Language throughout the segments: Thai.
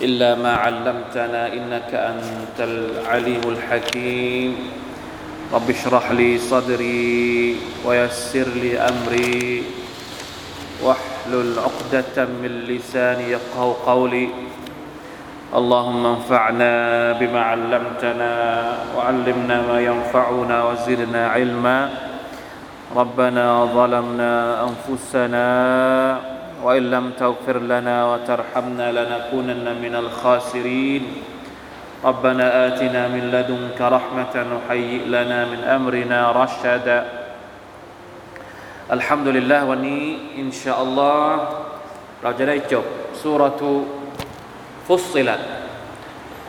إلا ما علمتنا إنك أنت العليم الحكيم. رب اشرح لي صدري ويسر لي أمري. واحلل عقدة من لساني يفقه قولي. اللهم انفعنا بما علمتنا وعلمنا ما ينفعنا وزدنا علما. ربنا ظلمنا أنفسنا وإن لم تغفر لنا وترحمنا لنكونن من الخاسرين ربنا آتنا من لدنك رحمة وهيئ لنا من أمرنا رشدا الحمد لله วันนี้อินชาอัลลอฮ์เราจะได้จบสุรทูฟุสซิลัต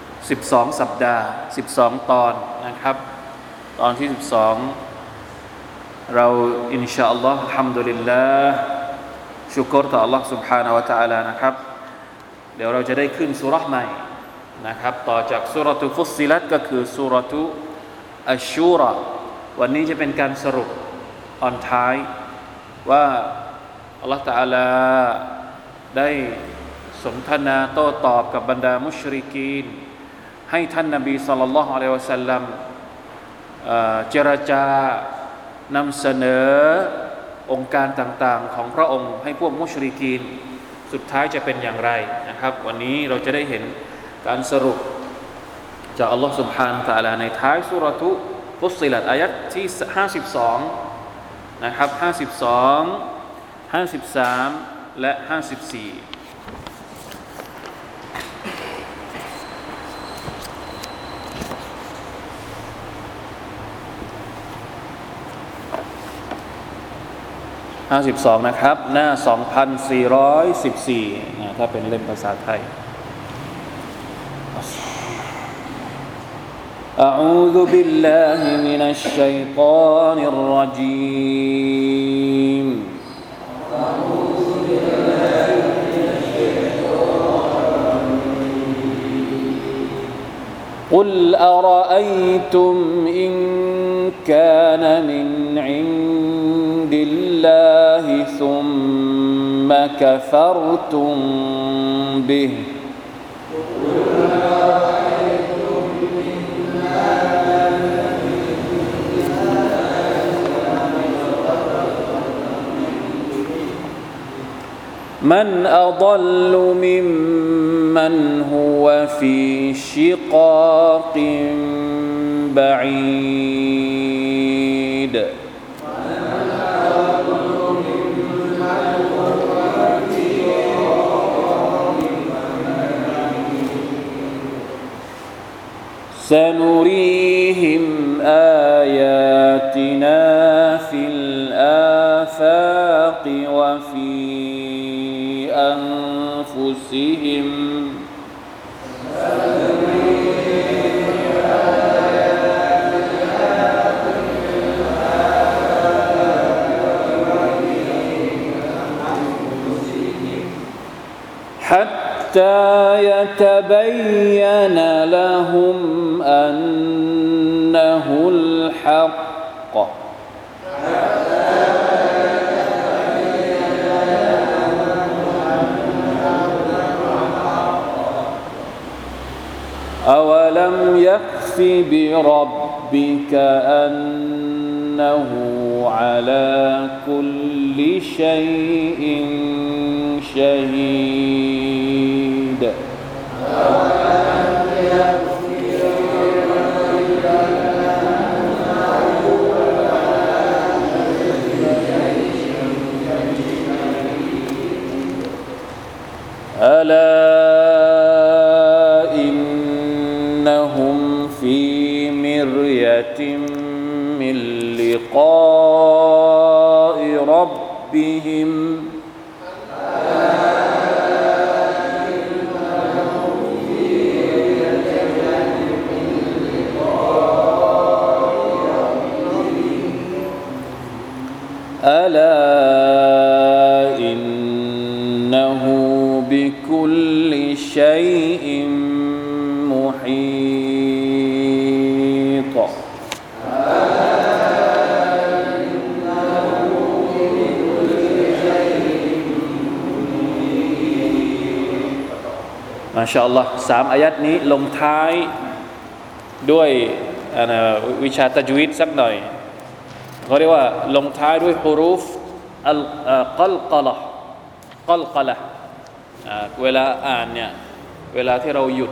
12 สัปดาห์ 12 ตอนนะครับ ตอนที่ 12 เราอินชาอัลลอฮ์อัลฮัมดุลิลลาห์ ชุกรต่อ Allah سبحانه และ تعالى นะครับ เดี๋ยวเราจะได้ขึ้นสุรษใหม่นะครับ ต่อจากสุรทุฟุสซิลัตก็คือสุรทุอัชชูระวันนี้จะเป็นการสรุปออนท้าย ว่า Allah تعالى ได้สนทนาโต้ตอบกับบรรดามุชริกีน ให้ท่านนบีสัลลัลลอฮุอะลัยฮิวะสัลลัมเจรจานำเสนอ องค์การต่างๆ ของพระองค์ให้พวกมุชริกีน สุดท้ายจะเป็นอย่างไรนะครับ วันนี้เราจะได้เห็นการสรุป จากอัลลอฮ์ سبحانه และ تعالى ในท้ายสุรทุฟุสซิลัตอายัดที่ 52 นะครับ 52 53 และ 54 52 นะครับ หน้า 2414นะถ้าเป็นเล่มภาษาไทย أعوذ بالله من الشيطان الرجيم قل أرأيتم إن كان من عند الله ثم كفرتم به. من أضل ممن هو في شقاق بعيد. سنريهم آياتنا في الآفاق وفي أنفسهم حتى يتبين لهم أنه الحق. أولم يكف بربك أنه على كل شيء شهيد да. ชาอัลลอฮ์สามอายัดนี้ลงท้ายด้วยวิชาตะจวิดสักหน่อยเขาเรียกว่าลงท้ายด้วยฮุรูฟอัลกัลกะละกัลกะละเวลาอ่านเนี่ยเวลาที่เราหยุด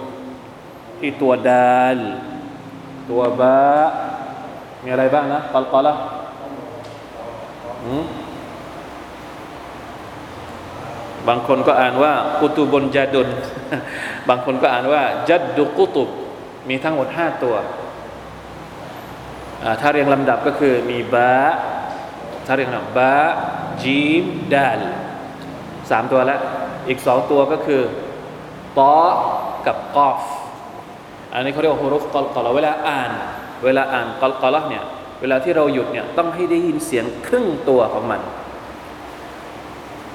ที่ตัวดาล ตัวบะมีอะไรบ้างนะกัลกะละ บางคนก็อ่านว่ากุตุบนจัดุนบางคนก็อ่านว่าจัดดุกุตุบมีทั้งหมดห้าตัว ถ้าเรียงลำดับก็คือมีบะถ้าเรียงลำดับบะจีมดัลสามตัวแล้วอีกสองตัวก็คือตอกับกอฟอันนี้เขาเรียกว่าฮุรุฟกอลเวลาอ่าน เวลาอ่านกอลกอลเนี่ยเวลาที่เราหยุดเนี่ยต้องให้ได้ยินเสียงครึ่งตัวของมัน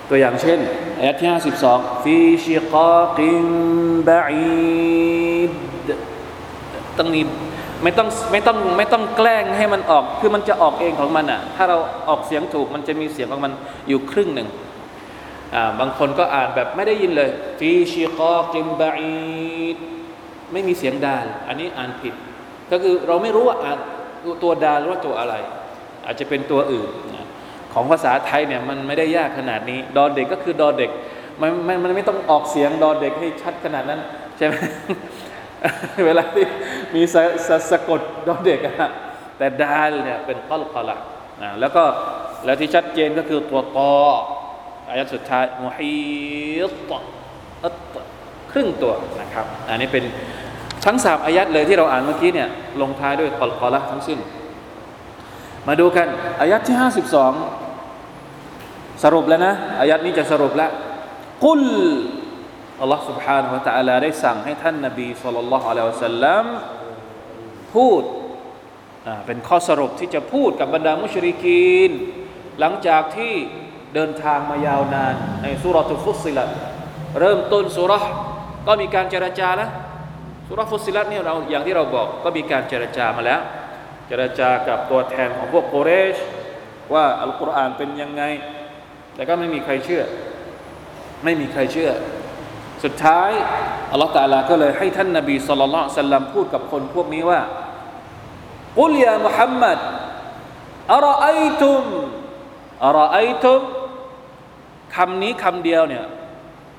ตัวอย่างเช่นอายะที่ 52ฟีชิกากิมบะอีดต้องมีไม่ต้องไม่ต้องไม่ต้องแกล้งให้มันออก คือมันจะออกเองของมันอะ ถ้าเราออกเสียงถูกมันจะมีเสียงของมันอยู่ครึ่งหนึ่งอ่าบางคนก็อ่านแบบไม่ได้ยินเลยฟีชิกอกิมบะอีดไม่มีเสียงดาล อันนี้อ่านผิด ก็คือเราไม่รู้ว่าอ่านตัวดาลหรือว่าตัวอะไร อาจจะเป็นตัวอื่น ของภาษาไทยเนี่ยมันไม่ได้ยากขนาดนี้ ดอเด็กก็คือดอเด็กมันมันมันไม่ต้องออกเสียงดอเด็กให้ชัดขนาดนั้น ใช่ไหมเวลาที่มีสสสะกดดอเด็กอะแต่ดาลเนี่ยเป็นกอลกอละนะแล้วก็แล้วที่ชัดเจนก็คือตัวตออายะสุดท้ายมุฮิตอัตครึ่งตัวนะครับ อันนี้เป็นทั้งสามอายัดเลยที่เราอ่านเมื่อกี้เนี่ยลงท้ายด้วยกอลกอละทั้งสิ้น มาดูกันอายัดที่ห้า สิบสองสรุปแล้วนะอายัดนี้จะสรุปแล้วกุลอัลลอฮ์ سبحانه และ تعالى ได้สั่งให้ท่านนบีสุลต่านละฮ์อะลัยฮิสัลลัมพูดเป็นข้อสรุปที่จะพูดกับบรรดามุชริกีน หลังจากที่เดินทางมายาวนาน ในสุรทุฟุสิลัตเริ่มต้นสุรก็มีการเจรจานะสุรฟุสิลัตเนี่ยเราอย่างที่เราบอกก็มีการเจรจามาแล้ว เจรจากับตัวแทนของพวกโกเรช ว่าอัลกุรอานเป็นยังไง แต่ก็ไม่มีใครเชื่อ ไม่มีใครเชื่อ สุดท้ายอัลลอฮฺตาลาก็เลยให้ท่านนบีสุลต่านสัลลัมพูดกับคนพวกนี้ว่ากุลยามุฮัมมัดอารอไอตุมอารอไอตุมคำนี้คำเดียวเนี่ย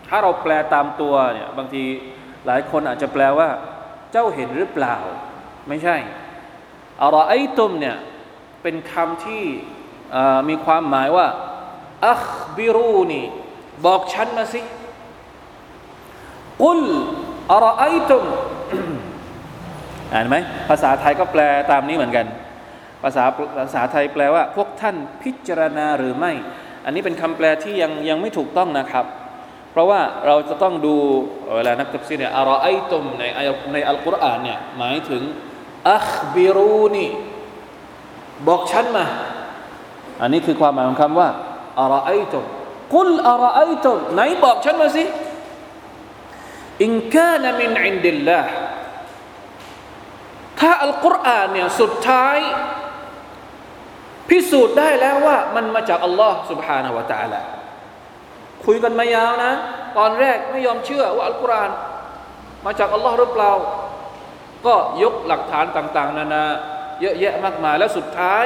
ถ้าเราแปลตามตัวเนี่ยบางทีหลายคนอาจจะแปลว่า เจ้าเห็นหรือเปล่า ไม่ใช่อารอไอตุมเนี่ยเป็นคำที่มีความหมายว่า อัคบิรูนีบอกฉันมาสิกุลอารไอตุมอ่านไหมภาษาไทยก็แปลตามนี้เหมือนกัน ภาษาภาษาไทยแปลว่า พวกท่านพิจารณาหรือไม่ อันนี้เป็นคำแปลที่ยังยังไม่ถูกต้องนะครับ เพราะว่าเราจะต้องดูเวลานักตัฟซีรเนี่ย أرأيتم ในในอัลกุรอานเนี่ยหมายถึง أخبروني บอกฉันมา อันนี้คือความหมายของคำว่า อารไอตุมกุลอารไอตุมไหนบอกฉันมาสิอินกานมินอินดิลลาห์ถ้าอัลกุรอานเนี่ยสุดท้าย พิสูจน์ได้แล้วว่ามันมาจากอัลลอฮ์ سبحانه และ تعالى คุยกันมายาวนะ ตอนแรกไม่ยอมเชื่อว่าอัลกุรอานมาจากอัลลอฮ์หรือเปล่า ก็ยกหลักฐานต่าง ๆ นานา เยอะแยะมากมาย แล้วสุดท้าย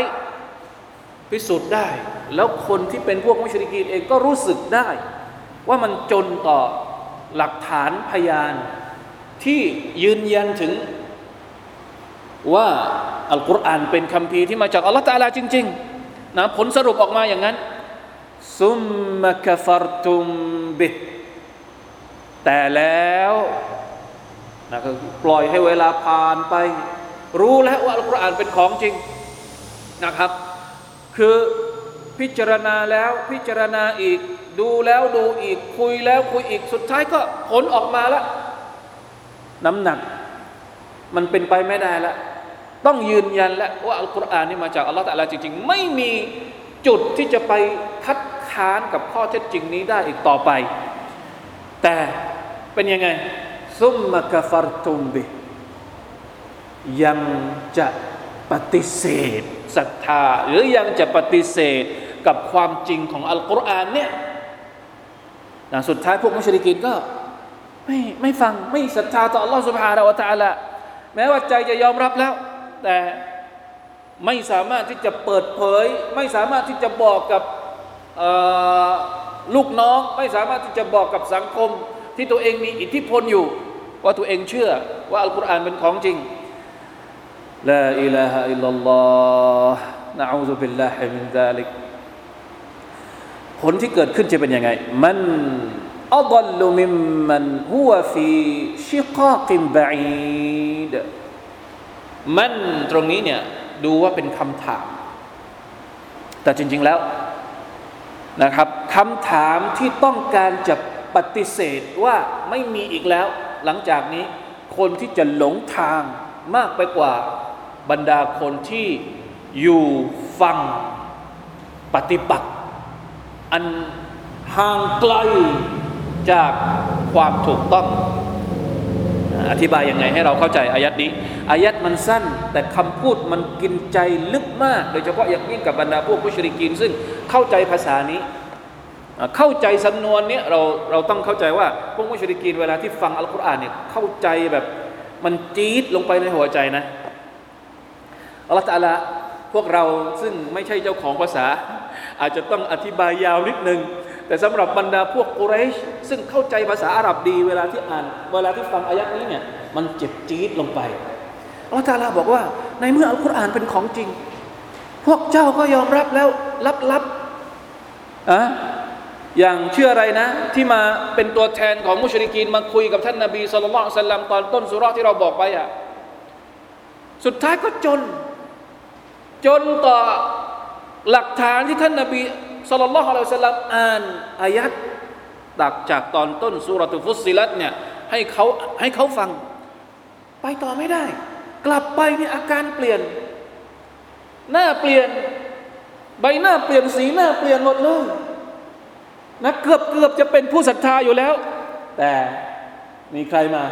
พิสูจน์ได้ แล้วคนที่เป็นพวกมุชริกีนเองก็รู้สึกได้ ว่ามันจนต่อหลักฐานพยาน ที่ยืนยันถึงว่าอัลกุรอานเป็นคำพีที่มาจากอัลลอฮฺตาลาจริงๆนะผลสรุปออกมาอย่างนั้นซุมมะกฟรตุมบิดแต่แล้วนะก็ปล่อยให้เวลาผ่านไป รู้แล้วว่าอัลกุรอานเป็นของจริงนะครับ คือพิจารณาแล้วพิจารณาอีก ดูแล้วดูอีก คุยแล้วคุยอีกสุดท้ายก็ผลออกมาแล้วน้ำหนัก มันเป็นไปไม่ได้แล้วต้องยืนยันแล้วว่าอัลกุรอานนี่มาจากอัลลอฮฺตะลาจริง ๆ ไม่มีจุดที่จะไปคัดค้านกับข้อเท็จจริงนี้ได้อีกต่อไป แต่เป็นยังไง ซุมมะกฟารตุมบิยังจะ ปฏิเสธศรัทธา หรือยังจะปฏิเสธกับความจริงของอัลกุรอานเนี่ยนะสุดท้ายพวกมุชริกินก็ไม่ไม่ฟังไม่ศรัทธาต่ออัลลอฮฺสุบฮานาวะตาละแม้ว่าใจจะยอมรับแล้ว แต่ไม่สามารถที่จะเปิดเผย ไม่สามารถที่จะบอกกับลูกน้อง ไม่สามารถที่จะบอกกับสังคม ที่ตัวเองมีอิทธิพลอยู่ ว่าตัวเองเชื่อว่าอัลกุรอานเป็นของจริง لا إله إلا الله نعوذ بالله من ذلك ผลที่เกิดขึ้นจะเป็นยังไง من أضل ممن هو في شقاق بعيد มันตรงนี้เนี่ยดูว่าเป็นคำถาม แต่จริง ๆแล้วนะครับคำถามที่ต้องการจะปฏิเสธว่าไม่มีอีกแล้ว หลังจากนี้คนที่จะหลงทางมากไปกว่า บรรดาคนที่อยู่ฟังปฏิบัติอันห่างไกลจากความถูกต้อง อธิบายยังไงให้เราเข้าใจอายัดนี้ อายัดมันสั้น แต่คำพูดมันกินใจลึกมาก โดยเฉพาะอย่างยิ่งกับบรรดาพวกผู้ชริกีน ซึ่งเข้าใจภาษานี้ เข้าใจสำนวนนี้เราเราต้องเข้าใจว่า พวกมุชริกีนเวลาที่ฟังอัลกุรอานเนี่ยเข้าใจแบบมันจี๊ดลงไปในหัวใจนะ อัลลอฮฺตะลาพวกเราซึ่งไม่ใช่เจ้าของภาษา อาจจะต้องอธิบายยาวนิดนึง แต่สำหรับบรรดาพวกกุเรช ซึ่งเข้าใจภาษาอาหรับดีเวลาที่อ่าน เวลาที่ฟังอายัดนี้เนี่ยมันเจ็บจี๊ดลงไปอัลลอฮฺตาลาบอกว่าในเมื่ออัลกุรอานเป็นของจริง พวกเจ้าก็ยอมรับแล้วลับๆอะอย่างเชื่ออะไรนะ ที่มาเป็นตัวแทนของมุชริกีนมาคุยกับท่านนาบีสุลต่านตอนต้นสุรที่เราบอกไปอะสุดท้ายก็จน จนต่อหลักฐานที่ท่านนาบีสุลต่านละฮ์อะลัยฮิสลามอ่านอายัดตักจากตอนต้นสุรตุฟุสิลัตเนี่ยให้เขาให้เขาฟัง ไปต่อไม่ได้ กลับไปเนี่ยอาการเปลี่ยน หน้าเปลี่ยน ใบหน้าเปลี่ยนสีหน้าเปลี่ยนหมดเลยนะเกือบเกือบจะเป็นผู้ศรัทธาอยู่แล้ว แต่มีใครมา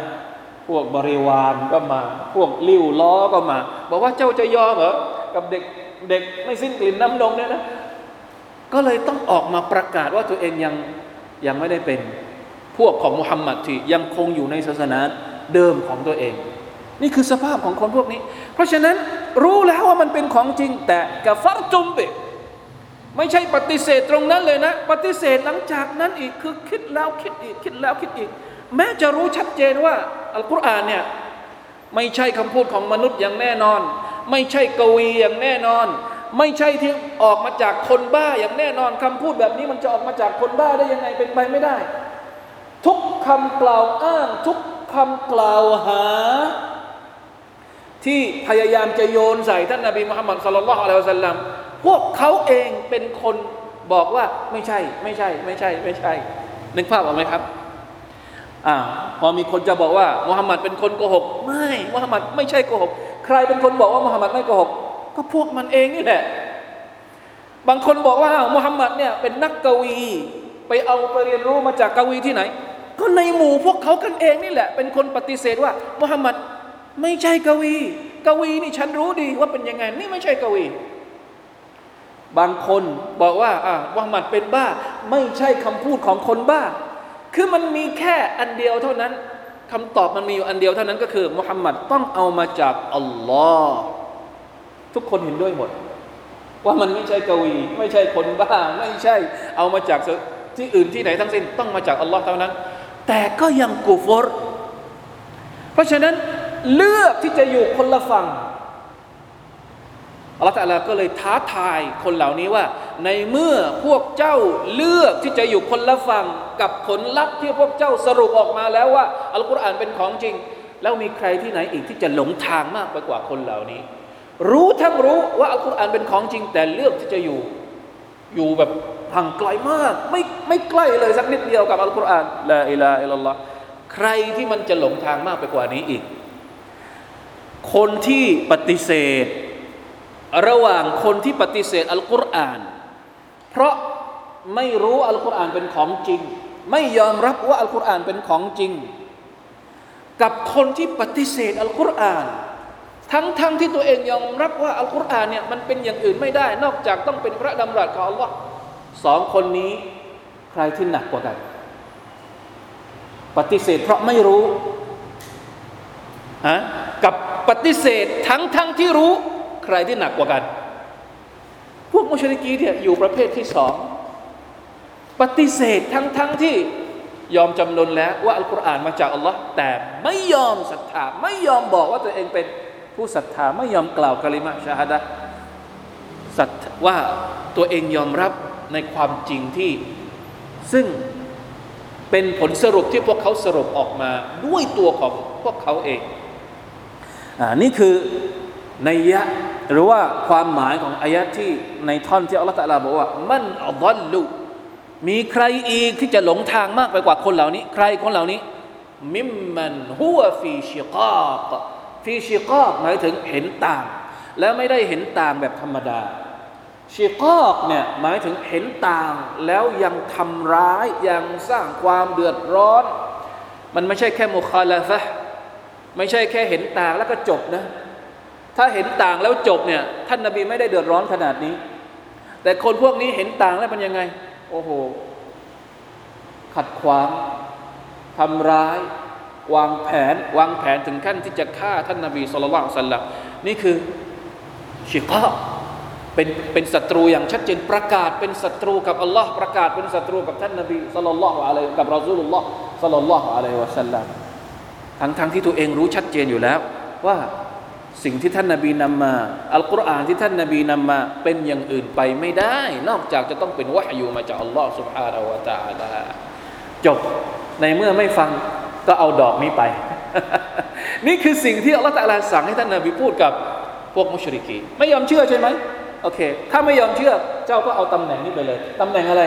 พวกบริวารก็มา พวกลิ้วล้อก็มา บอกว่าเจ้าจะยอมเหรอ กับเด็กเด็กไม่สิ้นกลิ่นน้ำนมเนี่ยนะก็เลยต้องออกมาประกาศว่าตัวเองยังยังไม่ได้เป็นพวกของมุฮัมมัดที่ยังคงอยู่ในศาสนาเดิมของตัวเอง นี่คือสภาพของคนพวกนี้ เพราะฉะนั้นรู้แล้วว่ามันเป็นของจริง แต่กะฟัรจุมเบไม่ใช่ปฏิเสธตรงนั้นเลยนะ ปฏิเสธหลังจากนั้นอีกคือคิดแล้วคิดอีกคิดแล้วคิดอีก แม้จะรู้ชัดเจนว่าอัลกุรอานเนี่ยไม่ใช่คำพูดของมนุษย์อย่างแน่นอน ไม่ใช่กวีอย่างแน่นอน ไม่ใช่ที่ออกมาจากคนบ้าอย่างแน่นอนคำพูดแบบนี้มันจะออกมาจากคนบ้าได้ยังไงเป็นไปไม่ได้ ทุกคำกล่าวอ้าง ทุกคำกล่าวหา ที่พยายามจะโยนใส่ท่านนาบีมุฮัมมัดสุลลัลอะลัยฮิสลลัมพวกเขาเองเป็นคนบอกว่าไม่ใช่ ไม่ใช่ ไม่ใช่ ไม่ใช่ นึกภาพออกไหมครับอ่าพอมีคนจะบอกว่ามุฮัมมัดเป็นคนโกหก ไม่มุฮัมมัดไม่ใช่โกหก ใครเป็นคนบอกว่ามุฮัมมัดไม่โกหก ก็พวกมันเองนี่แหละ บางคนบอกว่ามุฮัมมัดเนี่ยเป็นนักกวี ไปเอาไปเรียนรู้มาจากกวีที่ไหน ก็ในหมู่พวกเขากันเองนี่แหละ เป็นคนปฏิเสธว่ามุฮัมมัดไม่ใช่กวี กวีนี่ฉันรู้ดีว่าเป็นยังไง นี่ไม่ใช่กวี บางคนบอกว่าอ่ามุฮัมมัดเป็นบ้า ไม่ใช่คำพูดของคนบ้า คือมันมีแค่อันเดียวเท่านั้น คำตอบมันมีอยู่อันเดียวเท่านั้นก็คือมุฮัมมัดต้องเอามาจากอัลลอฮ์ทุกคนเห็นด้วยหมด ว่ามันไม่ใช่กวี ไม่ใช่คนบ้า ไม่ใช่ เอามาจากที่อื่นที่ไหนทั้งสิ้นต้องมาจากอัลลอฮ์เท่านั้น แต่ก็ยังกูฟรเพราะฉะนั้นเลือกที่จะอยู่คนละฝั่ง อัลลอฮฺตะลาก็เลยท้าทายคนเหล่านี้ว่า ในเมื่อพวกเจ้าเลือกที่จะอยู่คนละฝั่งกับผลลัพธ์ที่พวกเจ้าสรุปออกมาแล้วว่า อัลกุรอานเป็นของจริง แล้วมีใครที่ไหนอีกที่จะหลงทางมากไปกว่าคนเหล่านี้ รู้ทั้งรู้ว่าอัลกุรอานเป็นของจริง แต่เลือกที่จะอยู่อยู่แบบห่างไกลมาก ไม่ไม่ใกล้เลยสักนิดเดียวกับอัลกุรอานละอิลาอิลลอฮ์ใครที่มันจะหลงทางมากไปกว่านี้อีก คนที่ปฏิเสธ ระหว่างคนที่ปฏิเสธอัลกุรอาน เพราะไม่รู้อัลกุรอานเป็นของจริง ไม่ยอมรับว่าอัลกุรอานเป็นของจริง กับคนที่ปฏิเสธอัลกุรอาน ทั้งๆทที่ตัวเองยอมรับว่าอัลกุรอานเนี่ยมันเป็นอย่างอื่นไม่ได้ นอกจากต้องเป็นพระดำรัสของอัลลอฮ์สองคนนี้ใครที่หนักกว่ากัน ปฏิเสธเพราะไม่รู้ฮะกับปฏิเสธทั้งทั้งที่รู้ ใครที่หนักกว่ากัน พวกมุชริกีเนี่ยอยู่ประเภทที่สองปฏิเสธทั้งทั้งที่ยอมจำนนแล้วว่าอัลกุรอานมาจากอัลลอฮ์แต่ไม่ยอมศรัทธาไม่ยอมบอกว่าตัวเองเป็นผู้ศรัทธาไม่ยอมกล่าวกลิมะชาฮดะสัตว่าตัวเองยอมรับในความจริงที่ ซึ่งเป็นผลสรุปที่พวกเขาสรุปออกมาด้วยตัวของพวกเขาเองอ่านี่คือ ในยะหรือว่าความหมายของอายะที่ในท่อนที่อัลลอฮฺตะลาบอกว่า มันอัลลลุมีใครอีกที่จะหลงทางมากไปกว่าคนเหล่านี้ ใครคนเหล่านี้ มิมมันฮุวฟีชิกากฟีชิกอกหมายถึงเห็นต่าง แล้วไม่ได้เห็นต่างแบบธรรมดาชิกอกเนี่ยหมายถึงเห็นต่างแล้วยังทำร้ายยังสร้างความเดือดร้อน มันไม่ใช่แค่มุคาลาฟะไม่ใช่แค่เห็นต่างแล้วก็จบนะ ถ้าเห็นต่างแล้วจบเนี่ย ท่านนาบีไม่ได้เดือดร้อนขนาดนี้ แต่คนพวกนี้เห็นต่างแล้วเป็นยังไง โอ้โห ขัดขวางทำร้าย วางแผน วางแผนถึงขั้นที่จะฆ่าท่านนาบีสุลต่านสัลลัมนี่คือชิกาเป็นเป็นศัตรูอย่างชัดเจนประกาศเป็นศัตรูกับอัลลอฮ์ประกาศเป็นศัตรูกับท่านนาบีสุลต่านอะลัยกับรอซูลุลลอฮ์สุลต่านอะลัยวะสัลลัมทั้งทั้งที่ตัวเองรู้ชัดเจนอยู่แล้วว่า สิ่งที่ท่านนาบีนำมา อัลกุรอานที่ท่านนาบีนำมา เป็นอย่างอื่นไปไม่ได้ นอกจากจะต้องเป็นวะฮยูมาจากอัลลอฮ์ سبحانه และ تعالى จบในเมื่อไม่ฟังก็เอาดอกนี้ไป นี่คือสิ่งที่อัลลอฮฺตะลาสั่งให้ท่านนาบีพูดกับพวกมุชริกีไม่ยอมเชื่อใช่ไหมโอเค ถ้าไม่ยอมเชื่อ เจ้าก็เอาตำแหน่งนี้ไปเลยตำแหน่งอะไร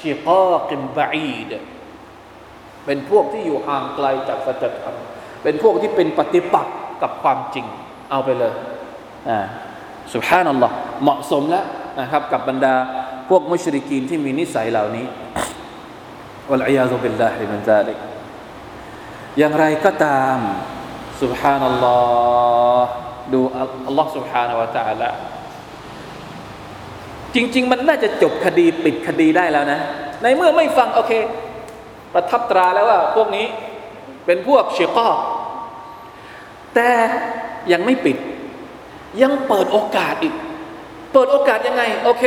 ชิกากิมบะอีดเป็นพวกที่อยู่ห่างไกลจากสัจธรรมเป็นพวกที่เป็นปฏิปักษ์กับความจริง เอาไปเลยอ่สุภาพนัลลอฮ์เหมาะสมแล้วนะครับ กับบรรดาพวกมุชริกีนที่มีนิสัยเหล่านี้วัลอยาซุบิลลาฮิมินซาลิกอย่างไรก็ตามสุภาพนัลลอฮ์ดูอัลลอฮ์สุบฮานาวะตะละจริง ๆ มันน่าจะจบคดีปิดคดีได้แล้วนะ ในเมื่อไม่ฟัง โอเค ประทับตราแล้วว่า พวกนี้เป็นพวกเชกอแต่ ยังไม่ปิด ยังเปิดโอกาสอีก เปิดโอกาสยังไง โอเค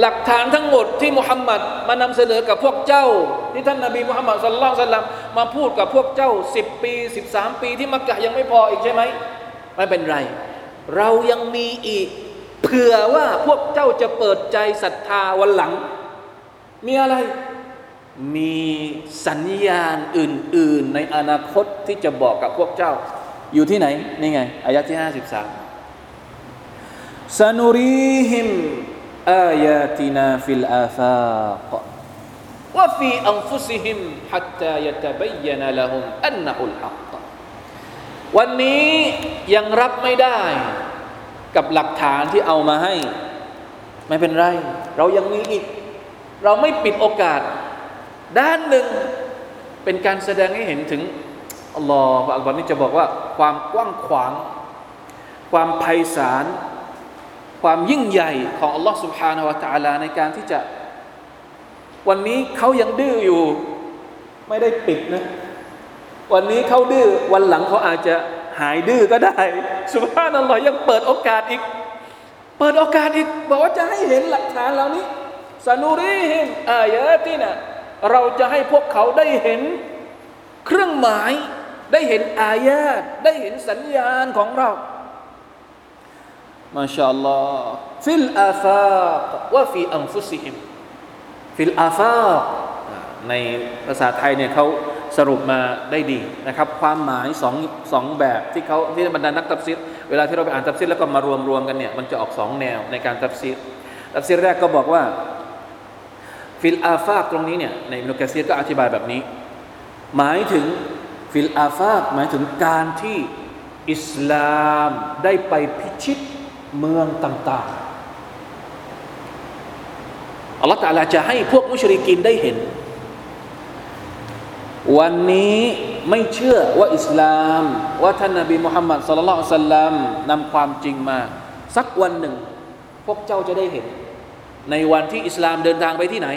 หลักฐานทั้งหมดที่มุฮัมมัดมานำเสนอกับพวกเจ้า ที่ท่านนาบีมุฮัมมัดสุลลัลสลัมมาพูดกับพวกเจ้าสิบปีสิบสามปีที่มักกะยังไม่พออีกใช่ไหมไม่เป็นไร เรายังมีอีกเผื่อว่าพวกเจ้าจะเปิดใจศรัทธาวันหลัง มีอะไร มีสัญญาณอื่น ๆ ในอนาคตที่จะบอกกับพวกเจ้า อยู่ที่ไหน นี่ไงอายะที่ห้าสิบสามسنريهم آياتنا في الآفاق وفي أنفسهم حتى يتبين لهم أنه الحق วันนี้ยังรับไม่ได้กับหลักฐานที่เอามาให้ ไม่เป็นไร เรายังมีอีก เราไม่ปิดโอกาส ด้านหนึ่งเป็นการแสดงให้เห็นถึง อัลลอฮฺอัลบานี่จะบอกว่าความกว้างขวาง ความไพศาล ความยิ่งใหญ่ของอัลลอฮฺสุบฮานาวะตาลาในการที่จะ วันนี้เขายังดื้ออยู่ ไม่ได้ปิดนะ วันนี้เขาดื้อวันหลังเขาอาจจะหายดื้อก็ได้สุบฮาพนัลลอฮฺยังเปิดโอกาสอีก เปิดโอกาสอีก บอกว่าจะให้เห็นหลักฐานเหล่านี้สนุรีหิมอายะที่นะเราจะให้พวกเขาได้เห็น เครื่องหมาย ได้เห็นอายะได้เห็นสัญญาณของเราما شاء الله في الآفاق وفي أنفسهم في الآفاق ในภาษาไทยเนี่ยเขาสรุปมาได้ดีนะครับ ความหมายสองสองแบบที่เขาที่บรรดานักตัฟซีรเวลาที่เราไปอ่านตัฟซีรแล้วก็มารวมรวมกันเนี่ยมันจะออกสองแนวในการตัฟซีรตัฟซีรแรกก็บอกว่าفي الآفاق ตรงนี้เนี่ยอิบนุกะซีรก็อธิบายแบบนี้ หมายถึง في الآفاق หมายถึงการที่อิสลามได้ไปพิชิตเมืองต่างๆ อัลลอฮฺตาลาจะให้พวกมุชริกินได้เห็น วันนี้ไม่เชื่อว่าอิสลาม ว่าท่านนบีมุฮัมมัดصلى الله عليه وسلم นำความจริงมา สักวันหนึ่ง พวกเจ้าจะได้เห็น ในวันที่อิสลามเดินทางไปที่ไหน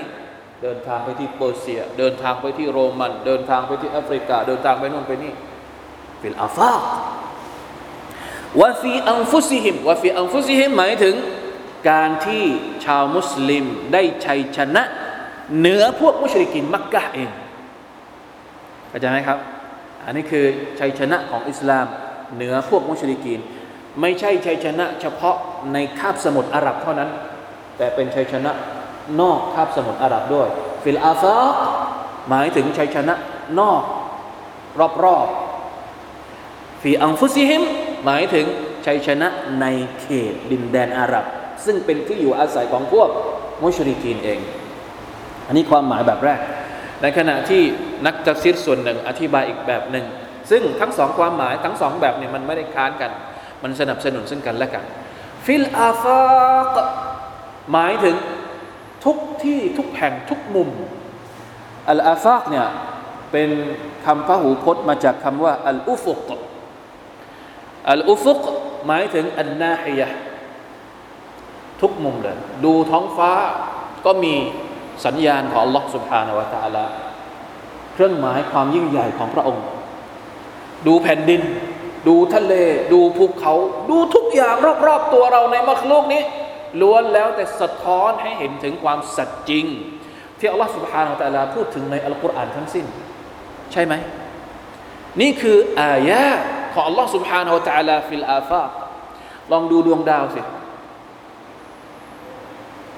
เดินทางไปที่เปอร์เซีย เดินทางไปที่โรมัน เดินทางไปที่แอฟริกา เดินทางไปนู่นไปนี่في الآفاق وفي أنفسهم وفي أنفسهم หมายถึง การที่ชาวมุสลิมได้ชัยชนะ เหนือพวกมุชริกินมักกะฮ์เองเข้าใจไหมครับ อันนี้คือชัยชนะของอิสลาม เหนือพวกมุชริกีน ไม่ใช่ชัยชนะเฉพาะในคาบสมุทรอาหรับเท่านั้น แต่เป็นชัยชนะ นอกคาบสมุทรอาหรับด้วย في الآفاق หมายถึงชัยชนะนอกรอบๆفي أنفسهم หมายถึงชัยชนะในเขตดินแดนอาหรับ ซึ่งเป็นที่อยู่อาศัยของพวกมุชริกีนเอง อันนี้ความหมายแบบแรก ในขณะที่นักตัฟซีรส่วนหนึ่งอธิบายอีกแบบหนึ่ง ซึ่งทั้งสองความหมายทั้งสองแบบเนี่ยมันไม่ได้ค้านกัน มันสนับสนุนซึ่งกันและกัน في الآفاق หมายถึง ทุกที่ทุกแห่งทุกมุมอัลอาฟากเนี่ยเป็นคำพหูพจน์มาจากคำว่าอัลอุฟุกอัลอุฟุกหมายถึงอันนาฮิยะทุกมุมเลยดูท้องฟ้าก็มีสัญญาณของ Allah سبحانه และ تعالى เครื่องหมายความยิ่งใหญ่ของพระองค์ ดูแผ่นดิน ดูทะเล ดูภูเขา ดูทุกอย่างรอบๆตัวเราในมรรคโลกนี้ ล้วนแล้วแต่สะท้อนให้เห็นถึงความสัตย์จริง ที่อัลลอฮฺสุบฮานาอัลลอฮพูดถึงในอัลกุรอานทั้งสิ้น ใช่ไหม นี่คืออายะของอัลลอฮฺสุบฮานาอัลลอฮฟิลอาฟาลองดูดวงดาวสิ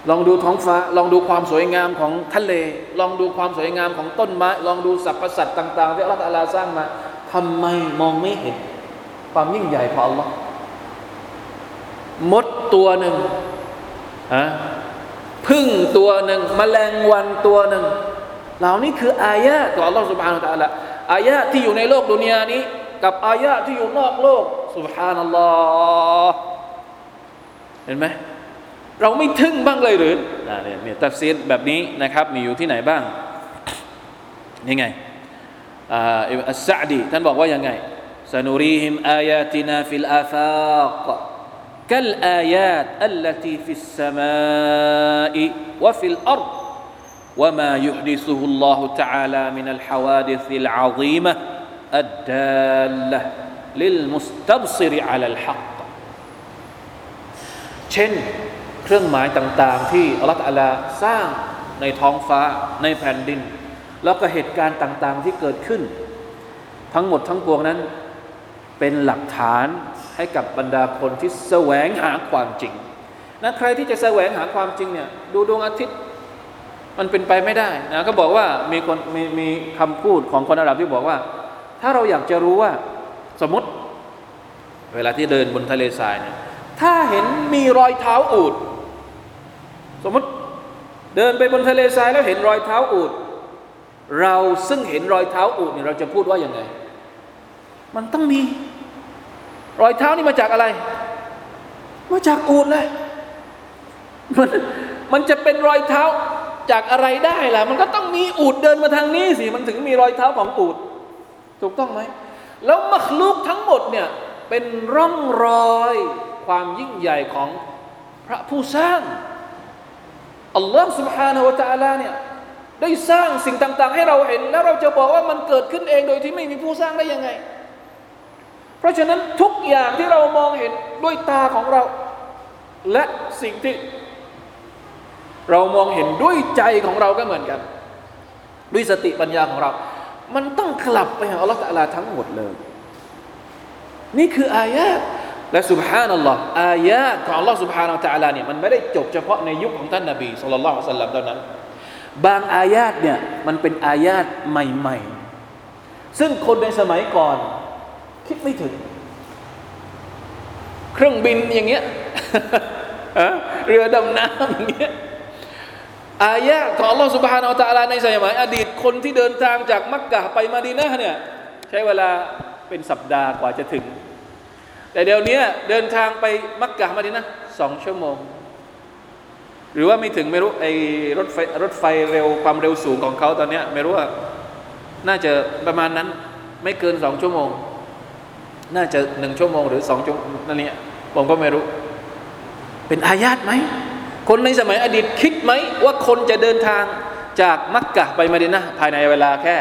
ลองดูท้องฟ้า ลองดูความสวยงามของทะเล ลองดูความสวยงามของต้นไม้ ลองดูสรรพสัตว์ต่างๆที่อัลลอฮฺสร้างมาทำไมมองไม่เห็น ความยิ่งใหญ่ของอัลลอฮ์มดตัวหนึ่ง ฮะพึ่งตัวหนึ่งมแมลงวันตัวหนึ่ง เหล่านี้คืออายะของอัลลอฮ์สุบฮานาอัลลอฮฺอายะที่อยู่ในโลกดุนยานี้ กับอายะที่อยู่นอกโลกสุบฮานัลลอฮ์เห็นไหมเราไม่ทึ่งบ้างเลยหรือเนี่ยเนี่ยตัฟซีดแบบนี้นะครับ มีอยู่ที่ไหนบ้างนี่ไงอัสซาดีท่านบอกว่ายังไง سنريهم آياتنا في الآفاق كالآيات التي في السماء وفي الأرض وما يحدثه الله تعالى من الحوادث العظيمة الدالة للمستبصر على الحق เช่นเครื่องหมายต่างๆ ที่อัลลอฮฺสร้างในท้องฟ้าในแผ่นดิน แล้วก็เหตุการณ์ต่างๆที่เกิดขึ้น ทั้งหมดทั้งปวงนั้นเป็นหลักฐาน ให้กับบรรดาคนที่แสวงหาความจริงนะใครที่จะแสวงหาความจริงเนี่ยดูดวงอาทิตย์มันเป็นไปไม่ได้นะก็บอกว่ามีคนมีมีคำพูดของคนอาหรับที่บอกว่า ถ้าเราอยากจะรู้ว่าสมมติ เวลาที่เดินบนทะเลทรายเนี่ยถ้าเห็นมีรอยเท้าอูดสมมติเดินไปบนทะเลทรายแล้วเห็นรอยเท้าอูดเราซึ่งเห็นรอยเท้าอูดเนี่ยเราจะพูดว่าอย่างไง มันต้องมี รอยเท้านี่มาจากอะไร มาจากอูดเลยมันมันจะเป็นรอยเท้าจากอะไรได้ล่ะ มันก็ต้องมีอูดเดินมาทางนี้สิมันถึงมีรอยเท้าของอูดถูกต้องไหมแล้วมักลุกทั้งหมดเนี่ยเป็นร่องรอยความยิ่งใหญ่ของพระผู้สร้างอัลลอฮ์ سبحانه และ تعالى เนี่ยได้สร้างสิ่งต่าง ๆ ให้เราเห็น แล้วเราจะบอกว่ามันเกิดขึ้นเองโดยที่ไม่มีผู้สร้างได้ยังไง เพราะฉะนั้นทุกอย่างที่เรามองเห็นด้วยตาของเรา และสิ่งที่ เรามองเห็นด้วยใจของเราก็เหมือนกัน ด้วยสติปัญญาของเรา มันต้องกลับไปหาอัลลอฮฺตะลาทั้งหมดเลย นี่คืออายะและสุบฮานัลลอฮ์อายะของ Allah سبحانه และ تعالى เนี่ยมันไม่ได้จบเฉพาะในยุคของท่านนบีสุลต่านละสัลลัมเท่านั้น บางอายาตเนี่ยมันเป็นอายาตใหม่ๆ ซึ่งคนในสมัยก่อน คิดไม่ถึง เครื่องบินอย่างเงี้ยเรือดำน้ำอย่างเงี้ยอายะของ Allah سبحانه และ تعالى ในสมัยอดีตคนที่เดินทางจากมักกะไปมาดีนะเนี่ยใช้เวลาเป็นสัปดาห์กว่าจะถึงแต่เดี๋ยวนี้เดินทางไปมักกะมาดีนะสองชั่วโมง หรือว่าไม่ถึงไม่รู้ไอ้รถไฟรถไฟเร็วความเร็วสูงของเขาตอนนี้ไม่รู้ว่า น่าจะประมาณนั้น ไม่เกินสองชั่วโมง น่าจะหนึ่งชั่วโมงหรือสองชั่วโมงนั่นเนี่ยผมก็ไม่รู้ เป็นอายาตไหม คนในสมัยอดีตคิดไหม ว่าคนจะเดินทางจากมักกะไปมาดินะภายในเวลาแค่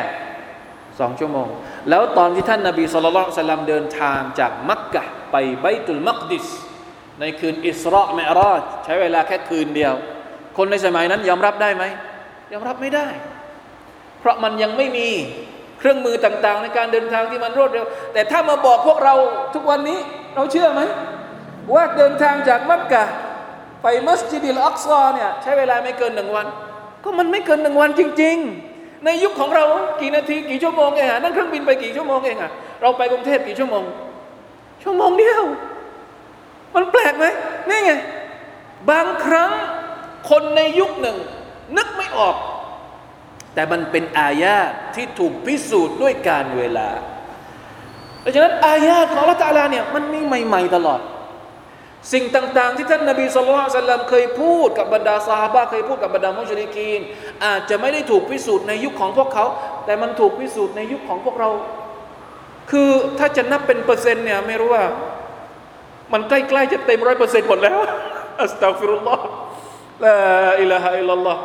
สองชั่วโมง แล้วตอนที่ท่านนาบีสุลต่านสลัมเดินทางจากมักกะไปไบตุลมักดิส ในคืนอิสราเมรอจใช้เวลาแค่คืนเดียว คนในสมัยนั้นยอมรับได้ไหมยอมรับไม่ได้ เพราะมันยังไม่มี เครื่องมือต่างๆ ในการเดินทางที่มันรวดเร็ว แต่ถ้ามาบอกพวกเราทุกวันนี้เราเชื่อไหมว่าเดินทางจากมักกะไปมัสยิดอัลอักซอเนี่ยใช้เวลาไม่เกินหนึ่งวัน ก็มันไม่เกินหนึ่งวันจริง ๆ ในยุคของเรากี่นาทีกี่ชั่วโมงเองอะนั่งเครื่องบินไปกี่ชั่วโมงเองอะเราไปกรุงเทพกี่ชั่วโมง ชั่วโมงเดียว มันแปลกไหมนี่ไงบางครั้งคนในยุคหนึ่ง นึกไม่ออก แต่มันเป็นอายาที่ถูกพิสูจน์ด้วยการเวลาดังนั้นอายาของละตาลาเนี่ยมันมีใหม่ ๆ ตลอด สิ่งต่างๆ ที่ท่านนบีสุลต่านเคยพูดกับบรรดาซาฮาบะเคยพูดกับบรรดามุชลิกีน อาจจะไม่ได้ถูกพิสูจน์ในยุคของพวกเขา แต่มันถูกพิสูจน์ในยุคของพวกเรา คือถ้าจะนับเป็นเปอร์เซ็นต์เนี่ยไม่รู้ว่า มันใกล้ๆจะเต็มร้อยเปอร์เซ็นต์หมดแล้วأستغفر الله لا إله إلا الله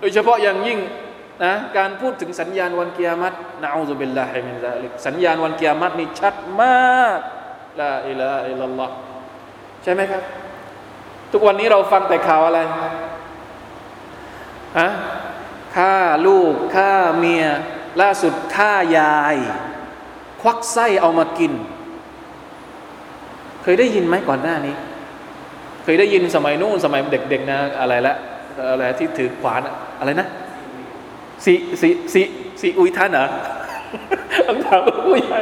โดยเฉพาะอย่างยิ่ง นะการพูดถึงสัญญาณวันกิยามัตنعوذ بالله من ذلكสัญญาณวันกิยามัตนี่ชัดมากلا إله إلا اللهใช่ไหมครับ ทุกวันนี้เราฟังแต่ข่าวอะไรฮะฆ่าลูกฆ่าเมีย ล่าสุดฆ่ายาย ควักไส้เอามากิน เคยได้ยินไหมก่อนหน้านี้ เคยได้ยินสมัยนู้นสมัยเด็กๆนะอะไรละอะไรที่ถือขวานอะไรนะ สีสีสีสีอุยท่านเหรอต้องถามผู้ใหญ่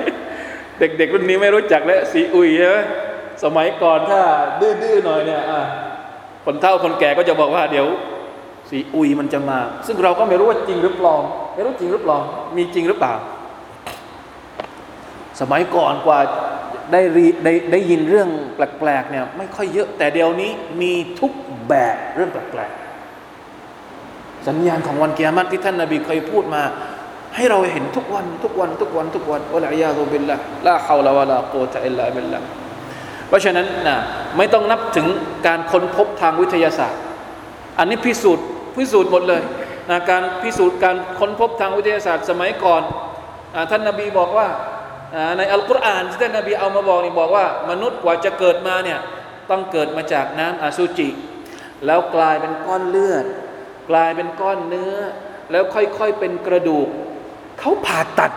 เด็กๆรุ่นนี้ไม่รู้จักแล้วสีอุยใช่ไหมสมัยก่อนถ้าดื้อๆหน่อยเนี่ยคนเฒ่าคนแก่ก็จะบอกว่าเดี๋ยว สีอุยมันจะมา ซึ่งเราก็ไม่รู้ว่าจริงหรือปลอม ไม่รู้จริงหรือปลอม มีจริงหรือเปล่า สมัยก่อนกว่าได้ได้ได้ยินเรื่องแปลกๆเนี่ยไม่ค่อยเยอะแต่เดี๋ยวนี้มีทุกแบบเรื่องแปลกๆ สัญญาณของวันเกียรติที่ท่านนาบีเคยพูดมา ให้เราเห็นทุกวันทุกวันทุกวันทุกวันอัลลอฮฺยาตุบิลละลาฮาวลาวะลาโกตะอิลลาบิลละเพราะฉะนั้นนะไม่ต้องนับถึงการค้นพบทางวิทยาศาสตร์ อันนี้พิสูจน์พิสูจน์หมดเลยนะการพิสูจน์การค้นพบทางวิทยาศาสตร์สมัยก่อนท่านนาบีบอกว่าในอัลกุรอานที่ท่านนบีเอามาบอกนี่บอกว่า มนุษย์กว่าจะเกิดมาเนี่ยต้องเกิดมาจากน้ำอสุจิ แล้วกลายเป็นก้อนเลือด กลายเป็นก้อนเนื้อ แล้วค่อย ๆ เป็นกระดูก เขาผ่าตัด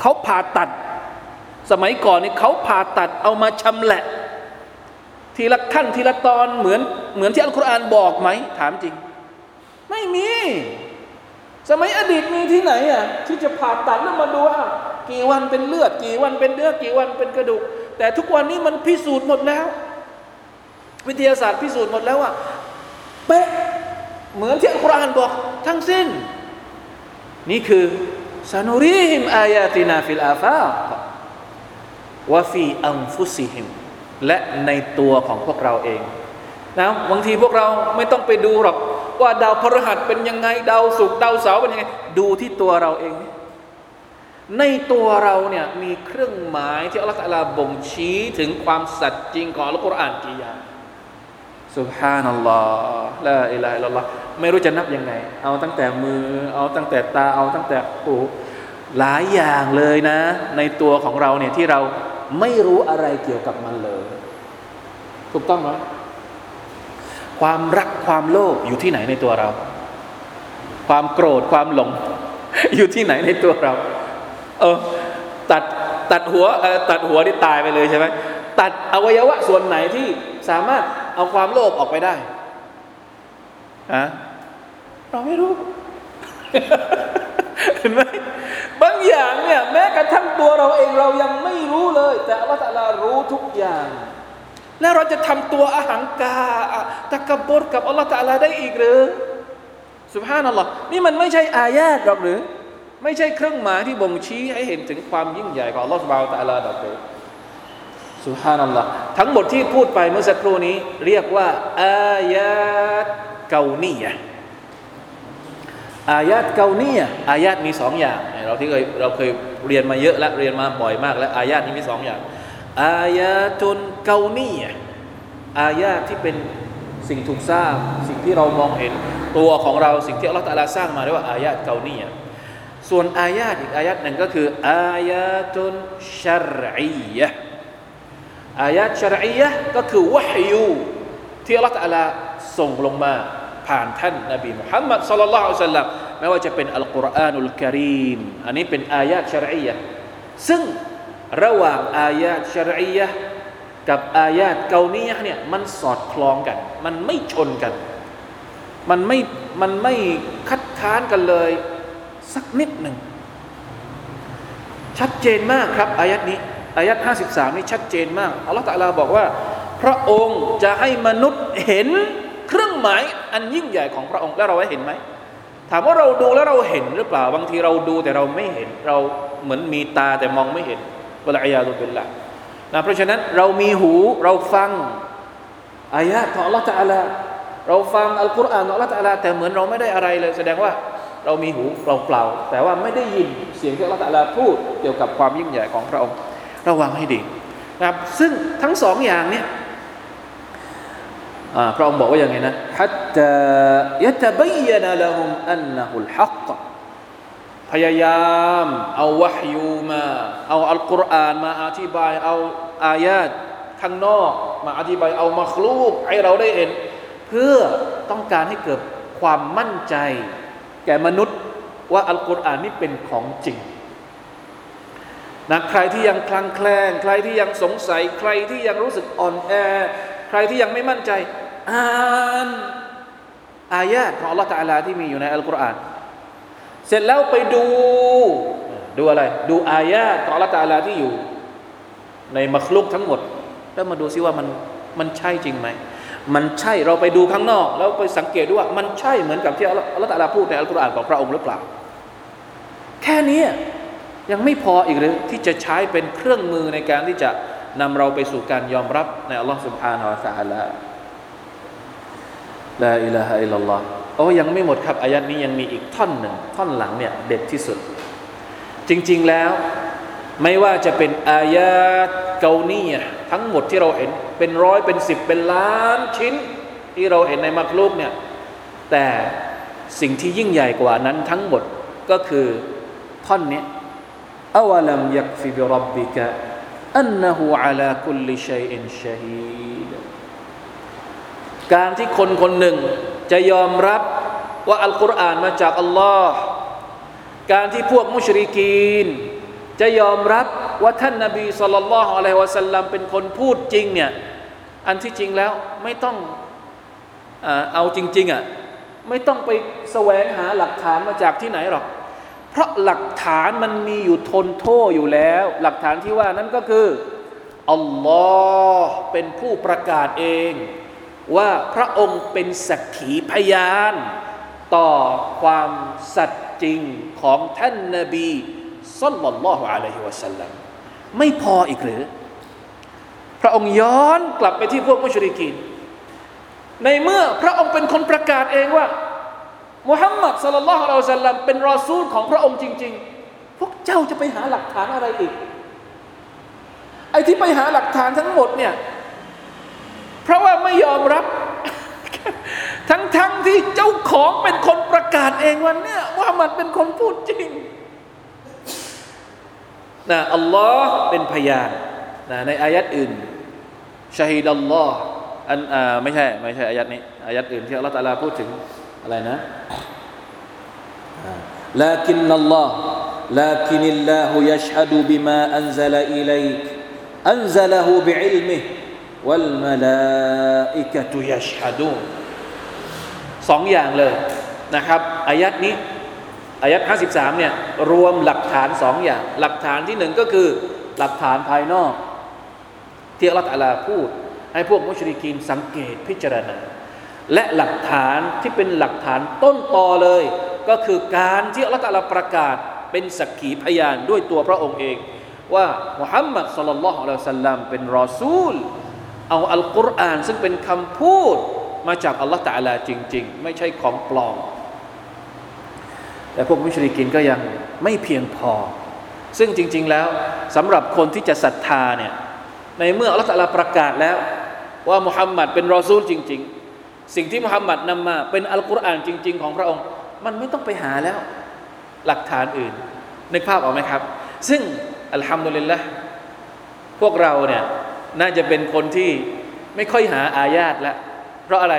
เขาผ่าตัด สมัยก่อนนี่เขาผ่าตัดเอามาชำแหละ ทีละขั้นทีละตอนเหมือนเหมือนที่อัลกุรอานบอกไหม ถามจริง ไม่มี สมัยอดีตมีที่ไหนอะที่จะผ่าตัดแล้วมาดูว่ากี่วันเป็นเลือด กี่วันเป็นเนื้อกี่วันเป็นกระดูก แต่ทุกวันนี้มันพิสูจน์หมดแล้ว วิทยาศาสตร์พิสูจน์หมดแล้วว่าเป๊ะ เหมือนที่อัลกุรอานบอกทั้งสิ้น นี่คือسنريهم آياتنا في الآفاق وفي أنفسهمและในตัวของพวกเราเองนะบางทีพวกเราไม่ต้องไปดูหรอกว่าดาวพฤหัสเป็นยังไง ดาวศุกร์ดาวเสาร์เป็นยังไง ดูที่ตัวเราเอง ในตัวเราเนี่ยมีเครื่องหมายที่อัลลอฮฺบ่งชี้ถึงความสัตย์จริงของอัลกุรอานกี่อย่าง สุบฮานัลลอฮ์ละอิลาฮิลลอฮ์ไม่รู้จะนับยังไง เอาตั้งแต่มือ เอาตั้งแต่ตา เอาตั้งแต่หูหลายอย่างเลยนะ ในตัวของเราเนี่ยที่เราไม่รู้อะไรเกี่ยวกับมันเลย ถูกต้องไหมความรักความโลภอยู่ที่ไหนในตัวเรา ความโกรธความหลง อยู่ที่ไหนในตัวเรา เออตัดตัดหัวตัดหัวที่ตายไปเลยใช่ไหมตัดอวัยวะส่วนไหนที่สามารถ เอาความโลภออกไปได้ฮะเราไม่รู้ เห็นไหมบางอย่างเนี่ยแม้กระทั่งตัวเราเองเรายังไม่รู้เลย แต่อัลลอฮฺรู้ทุกอย่าง แล้วเราจะทำตัวอาหังกาตะกบดกับอัลลอฮฺได้อีกหรือสุภาพนัลลอฮ์นี่มันไม่ใช่อายาตหรอกหรือ ไม่ใช่เครื่องหมายที่บ่งชี้ให้เห็นถึงความยิ่งใหญ่ของลอสบาวตาลาดอกเต สุฮานัลลอฮ์ทั้งหมดที่พูดไปเมื่อสักครู่นี้ เรียกว่า อายาตเกาเนียอายาตเกาเนียอายาตมีสองอย่าง เราที่เคยเราเคยเรียนมาเยอะแล้วเรียนมาบ่อยมาก แล้วอายาตนี้มีสองอย่าง อายาตุนเกาเนียอายาตที่เป็นสิ่งถูกสร้าง สิ่งที่เรามองเห็นตัวของเราสิ่งที่อัลลอฮฺตะลาสร้างมาเรียกว่าอายาตเกาเนียส่วนอายาตอีกอายาตหนึ่งก็คืออายาตุนชรอียะ อายาตชรอียะก็คือวะฮยูที่อัลลอฮฺลาส่งลงมาผ่านท่านนบีมุฮัมมัดสัลลัลลอฮุสัลลัมไม่ว่าจะเป็นอัลกุรอานุลกริมอันนี้เป็นอายาตชรอียะซึ่งระหว่างอายาตชรอียะกับอายาตเกาเนียเนี่ยมันสอดคล้องกัน มันไม่ชนกัน มันไม่มันไม่คัดค้านกันเลย สักนิดหนึ่งชัดเจนมากครับอายัดนี้ อายัด53 นี่ชัดเจนมาก อัลลอฮฺตะลาบอกว่า พระองค์จะให้มนุษย์เห็นเครื่องหมายอันยิ่งใหญ่ของพระองค์แล้วเราเห็นไหม ถามว่าเราดูแล้วเราเห็นหรือเปล่า บางทีเราดูแต่เราไม่เห็น เราเหมือนมีตาแต่มองไม่เห็นวะลัยยาตุบิลละนะเพราะฉะนั้นเรามีหูเราฟังอายะของอัลลอฮฺตะลาเราฟังอัลกุรอานของอัลลอฮฺตะลาแต่เหมือนเราไม่ได้อะไรเลย แสดงว่าเรามีหูเปล่าๆแต่ว่าไม่ได้ยินเสียงที่อัลลอฮฺตะลาพูดเกี่ยวกับความยิ่งใหญ่ของพระองค์ ระวังให้ดีนะครับซึ่งทั้งสองอย่างเนี่ยพระองค์บอกว่าอย่างไงนะฮัตตายะตะบยนะละฮุมอันนะฮุลฮักพยายามเอาวะฮยูมาเอาอัลกุรอานมาอธิบายเอาอายาตข้างนอก มาอธิบายเอามาคลูกให้เราได้เห็น เพื่อต้องการให้เกิดความมั่นใจ แก่มนุษย์ว่าอัลกุรอานนี่เป็นของจริง นะใครที่ยังคลังแคลงใครที่ยังสงสัย ใครที่ยังรู้สึกอ่อนแอ ใครที่ยังไม่มั่นใจ อ่านอายาของอัลลอฮฺตะลาที่มีอยู่ในอัลกุรอานเสร็จแล้วไปดูดูอะไร ดูอายาของอัลลอฮฺตะลาที่อยู่ ในมัคลุกทั้งหมด แล้วมาดูซิว่ามันมันใช่จริงไหมมันใช่เราไปดูข้างนอก แล้วไปสังเกตดูว่ามันใช่เหมือนกับที่อัลลอฮฺตะลาพูดในอัลกุรอานของพระองค์หรือเปล่า แค่นี้ ยังไม่พออีกหรือที่จะใช้เป็นเครื่องมือในการที่จะนำเราไปสู่การยอมรับในอัลลอฮ์ سبحانه และ تعالى ลาอิลาฮะอิลลัลลอฮ์โอ้ยังไม่หมดครับอายัดนี้ยังมีอีกท่อนหนึ่งท่อนหลังเนี่ยเด็ดที่สุด จริงๆแล้วไม่ว่าจะเป็นอายาตเกานีทั้งหมดที่เราเห็นเป็นร้อยเป็นสิบเป็นล้านชิ้น ที่เราเห็นในมักลุกเนี่ยแต่สิ่งที่ยิ่งใหญ่กว่านั้นทั้งหมดก็คือท่อนนี้ อวลัมยักฟิบรับบิกะอันนหูอัลาคุลชัยอินชาฮีดการที่คนคนหนึ่งจะยอมรับว่าอัลกุรอานมาจากอัลลอฮ์การที่พวกมุชริกีน จะยอมรับว่าท่านนาบีสุลต่านละฮ์อะลัยฮิวะสัลลัมเป็นคนพูดจริงเนี่ยอันที่จริงแล้วไม่ต้องเอาจริงๆอะไม่ต้องไปแสวงหาหลักฐานมาจากที่ไหนหรอก เพราะหลักฐานมันมีอยู่ทนโทษอยู่แล้ว หลักฐานที่ว่านั้นก็คืออัลลอฮ์เป็นผู้ประกาศเอง ว่าพระองค์เป็นสักขีพยาน ต่อความสัตย์จริงของท่านนบีสัลลัลลอฮุอะลัยฮิวะสัลลัมไม่พออีกหรือ พระองค์ย้อนกลับไปที่พวกมุชริกีนในเมื่อพระองค์เป็นคนประกาศเองว่า มุฮัมมัดสลลัลลอฮุอะลัยฮิสัลลัมเป็นรอซูลของพระองค์จริง ๆ พวกเจ้าจะไปหาหลักฐานอะไรอีก ไอ้ที่ไปหาหลักฐานทั้งหมดเนี่ย เพราะว่าไม่ยอมรับ ทั้งๆทที่เจ้าของเป็นคนประกาศเองวันเนี่ยมุฮัมมัดเป็นคนพูดจริงนะอัลลอฮ์เป็นพยานนะในอายัดอื่นشهد الله أنอ่าไม่ใช่ ไม่ใช่อายัดนี้อายัดอื่นที่อัลลอฮ์ตะลาพูดถึง อะไรนะ لكن الله لكن الله يشهد بما أنزل إليك أنزله بعلمه والملائكة يشهدون สองอย่างเลยนะครับอายัดนี้อายัด53เนี่ยรวมหลักฐานสองอย่าง หลักฐานที่หนึ่งก็คือหลักฐานภายนอก ที่อัลลอฮฺลาพูด ให้พวกมุชริกีนสังเกตพิจารณา และหลักฐานที่เป็นหลักฐานต้นตอเลย ก็คือการที่อัลลอฮฺประกาศเป็นสักขีพยานด้วยตัวพระองค์เอง ว่ามุฮัมมัดสุลลัลลอฮุอะลัยฮิสัลลัมเป็นรอซูล เอาอัลกุรอานซึ่งเป็นคำพูดมาจากอัลลอฮฺตะลาจริง ๆ ไม่ใช่ของปลอมแต่พวกมุชริกินก็ยังไม่เพียงพอ ซึ่งจริง ๆแล้วสำหรับคนที่จะศรัทธาเนี่ยในเมื่ออัลลอฮฺประกาศแล้ว ว่ามุฮัมมัดเป็นรอซูลจริง ๆ สิ่งที่มุฮัมมัดนำมา เป็นอัลกุรอานจริง ๆ ของพระองค์ มันไม่ต้องไปหาแล้ว หลักฐานอื่นนึกภาพออกไหมครับ ซึ่งอัลฮัมดุลิลละพวกเราเนี่ยน่าจะเป็นคนที่ไม่ค่อยหาอายาตล้วเพราะอะไร